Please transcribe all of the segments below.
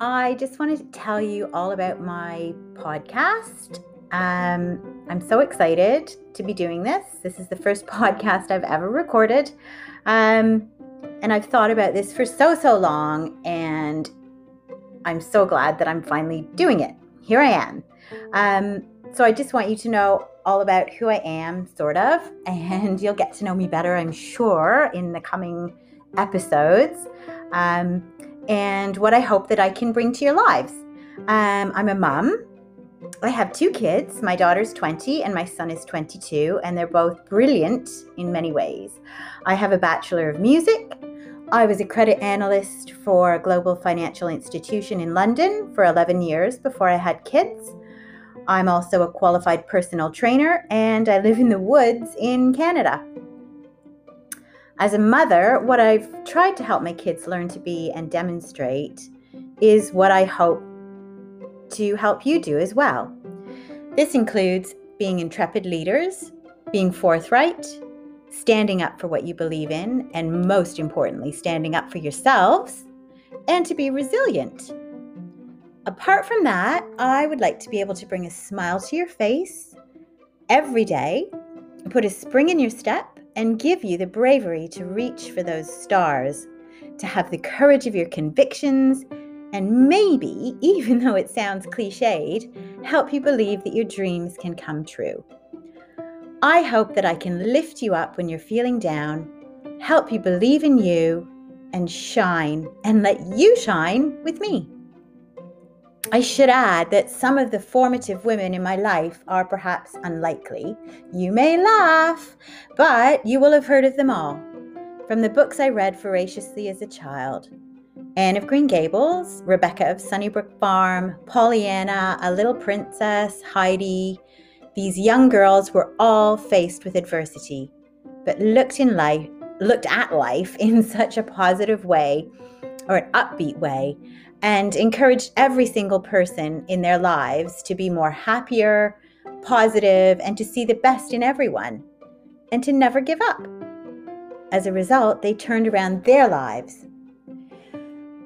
I just wanted to tell you all about my podcast. Um, I'm so excited to be doing this. This is the first podcast I've ever recorded. Um, and I've thought about this for so, so long, and I'm so glad that I'm finally doing it. Here I am. Um, so I just want you to know all about who I am, sort of, and you'll get to know me better, I'm sure, in the coming episodes. Um, and what I hope that I can bring to your lives. Um, I'm a mom. I have two kids. My daughter's 20 and my son is 22, and they're both brilliant in many ways. I have a Bachelor of Music. I was a credit analyst for a global financial institution in London for 11 years before I had kids. I'm also a qualified personal trainer, and I live in the woods in Canada. As a mother, what I've tried to help my kids learn to be and demonstrate is what I hope to help you do as well. This includes being intrepid leaders, being forthright, standing up for what you believe in, and most importantly, standing up for yourselves, and to be resilient. Apart from that, I would like to be able to bring a smile to your face every day, put a spring in your step, and give you the bravery to reach for those stars, to have the courage of your convictions, and maybe, even though it sounds cliched, help you believe that your dreams can come true. I hope that I can lift you up when you're feeling down, help you believe in you, and shine, and let you shine with me. I should add that some of the formative women in my life are perhaps unlikely. You may laugh, but you will have heard of them all. From the books I read voraciously as a child Anne of Green Gables, Rebecca of Sunnybrook Farm, Pollyanna, A Little Princess, Heidi. These young girls were all faced with adversity, but looked in life looked at life in such a positive way or an upbeat way and encouraged every single person in their lives to be more happier, positive, and to see the best in everyone, and to never give up. As a result, they turned around their lives.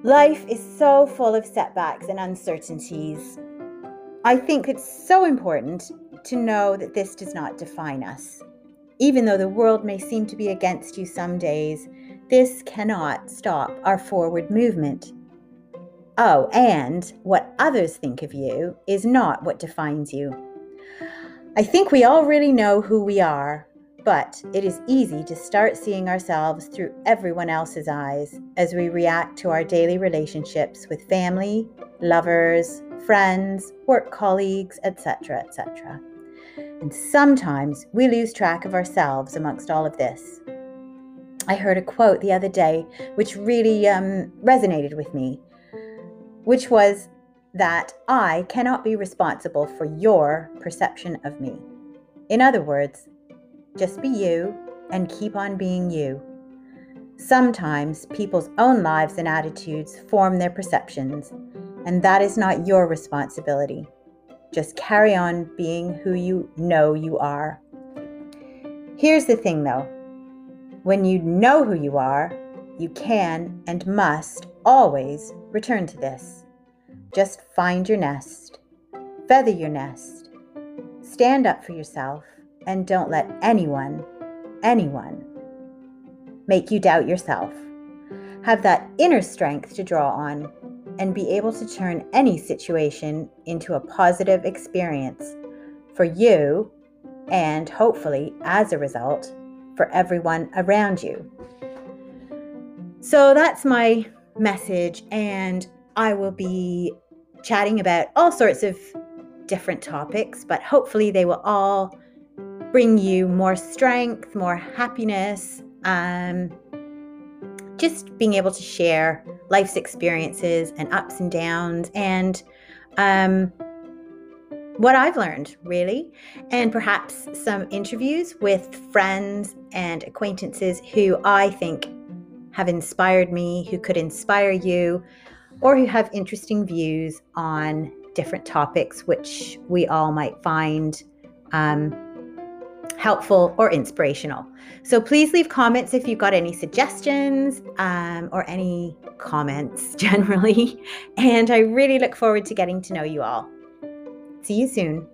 Life is so full of setbacks and uncertainties. I think it's so important to know that this does not define us. Even though the world may seem to be against you some days, this cannot stop our forward movement. Oh, and what others think of you is not what defines you. I think we all really know who we are, but it is easy to start seeing ourselves through everyone else's eyes as we react to our daily relationships with family, lovers, friends, work colleagues, etc., etc. And sometimes we lose track of ourselves amongst all of this. I heard a quote the other day which really um, resonated with me which was that I cannot be responsible for your perception of me. In other words, just be you and keep on being you. Sometimes people's own lives and attitudes form their perceptions, and that is not your responsibility. Just carry on being who you know you are. Here's the thing though when you know who you are, you can and must always return to this. Just find your nest, feather your nest, stand up for yourself, and don't let anyone, anyone, make you doubt yourself. Have that inner strength to draw on and be able to turn any situation into a positive experience for you and hopefully, as a result, for everyone around you. So that's my message, and I will be chatting about all sorts of different topics, but hopefully, they will all bring you more strength, more happiness, um, just being able to share life's experiences and ups and downs, and um, what I've learned, really, and perhaps some interviews with friends and acquaintances who I think have inspired me, who could inspire you, or who have interesting views on different topics which we all might find um, helpful, or inspirational. So please leave comments if you've got any suggestions um, or any comments generally. And I really look forward to getting to know you all. See you soon.